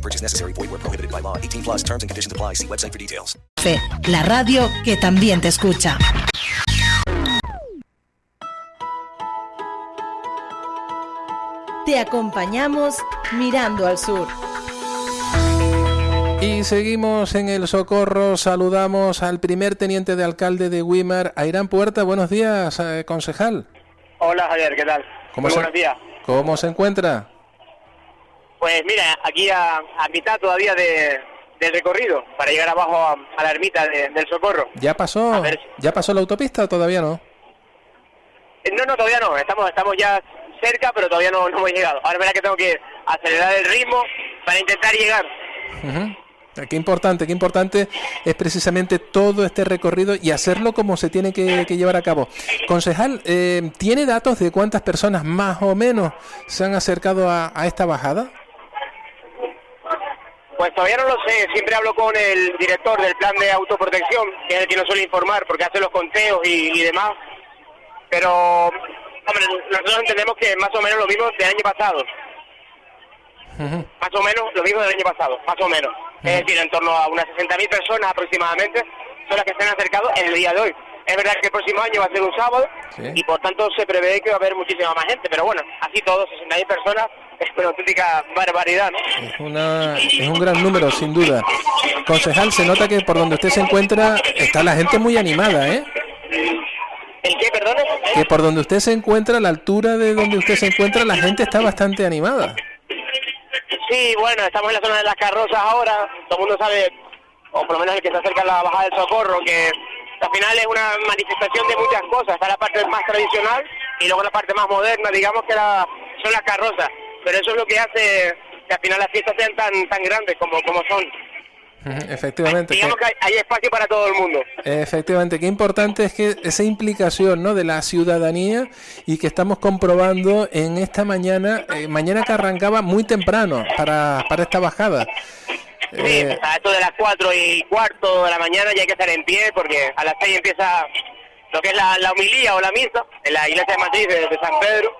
No purchase necessary. Void where prohibited by law. 18 plus terms and conditions apply. See website for details. Fe, la radio que también te escucha. Te acompañamos mirando al sur. Y seguimos en el socorro. Saludamos al primer teniente de alcalde de Wimar, Airán Puerta. Buenos días, eh, concejal. Hola Javier, ¿qué tal? ¿Cómo Muy se- buenos días. ¿Cómo se encuentra? Pues mira, aquí a, a mitad todavía de, del recorrido para llegar abajo a, a la ermita de- del Socorro. ¿Ya pasó? ¿Ya pasó la autopista o todavía no? Eh, No, no, todavía no. Estamos, estamos ya cerca, pero todavía no, no hemos llegado. Ahora verá que tengo que acelerar el ritmo para intentar llegar. Ujú. Qué importante, qué importante es precisamente todo este recorrido y hacerlo como se tiene que, que llevar a cabo. Concejal, eh, ¿tiene datos de cuántas personas más o menos se han acercado a, a esta bajada? Pues todavía no lo sé. Siempre hablo con el director del plan de autoprotección, que es el que nos suele informar porque hace los conteos y, y demás. Pero, hombre, nosotros entendemos que más o menos lo mismo del año pasado. Más o menos lo mismo del año pasado, más o menos. Es decir, en torno a unas 60.000 personas aproximadamente son las que se han acercado en el día de hoy. Es verdad que el próximo año va a ser un sábado Sí. y por tanto se prevé que va a haber muchísima más gente, pero bueno, así todo, 60.000 personas es una auténtica barbaridad, ¿no? Es, una, es un gran número, sin duda. Concejal, se nota que por donde usted se encuentra está la gente muy animada, ¿eh? ¿El qué, perdón? Que por donde usted se encuentra, a la altura de donde usted se encuentra, la gente está bastante animada. Sí, bueno, estamos en la zona de las carrozas ahora, todo el mundo sabe, o por lo menos el que se acerca a la bajada del socorro, que al final es una manifestación de muchas cosas, está la parte más tradicional y luego la parte más moderna, digamos que la- son las carrozas, pero eso es lo que hace que al final las fiestas sean tan tan grandes como, como son. Efectivamente. Digamos que hay, hay espacio para todo el mundo. Efectivamente, qué importante es que esa implicación ¿no? de la ciudadanía y que estamos comprobando en esta mañana, eh, mañana que arrancaba muy temprano para, para esta bajada. Sí, Eh, a esto de las 4 y cuarto de la mañana ya hay que estar en pie porque a las 6 empieza lo que es la, la homilía o la misa en la iglesia de Madrid de, de San Pedro.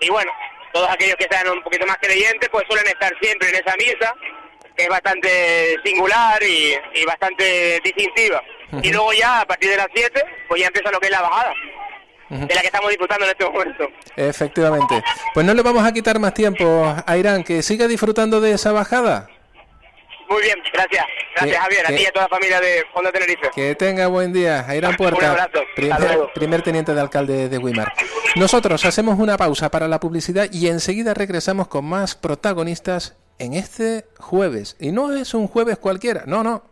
Y bueno, todos aquellos que sean un poquito más creyentes pues suelen estar siempre en esa misa, que es bastante singular y, y bastante distintiva. Y luego ya a partir de las 7 pues ya empieza lo que es la bajada, de la que estamos disfrutando en este momento. efectivamente. Pues no le vamos a quitar más tiempo a Irán, que siga disfrutando de esa bajada. Muy bien, gracias. Gracias Que- Javier, a ti y a toda la familia de Honda Tenerife. Que tenga buen día. Irán Puerta, Un abrazo. Hasta primer, teniente de alcalde de Wimar. Nosotros hacemos una pausa para la publicidad y enseguida regresamos con más protagonistas en este jueves. Y no es un jueves cualquiera, no, no.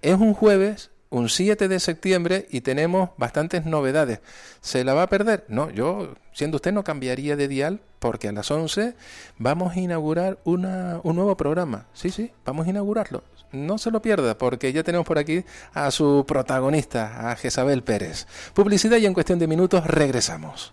Es un jueves, un 7 de septiembre y tenemos bastantes novedades. ¿Se la va a perder? No, yo, siendo usted, no cambiaría de dial porque a las 11 vamos a inaugurar una, un nuevo programa. Sí, sí, vamos a inaugurarlo. No se lo pierda porque ya tenemos por aquí a su protagonista, a Jezabel Pérez. Publicidad y en cuestión de minutos regresamos.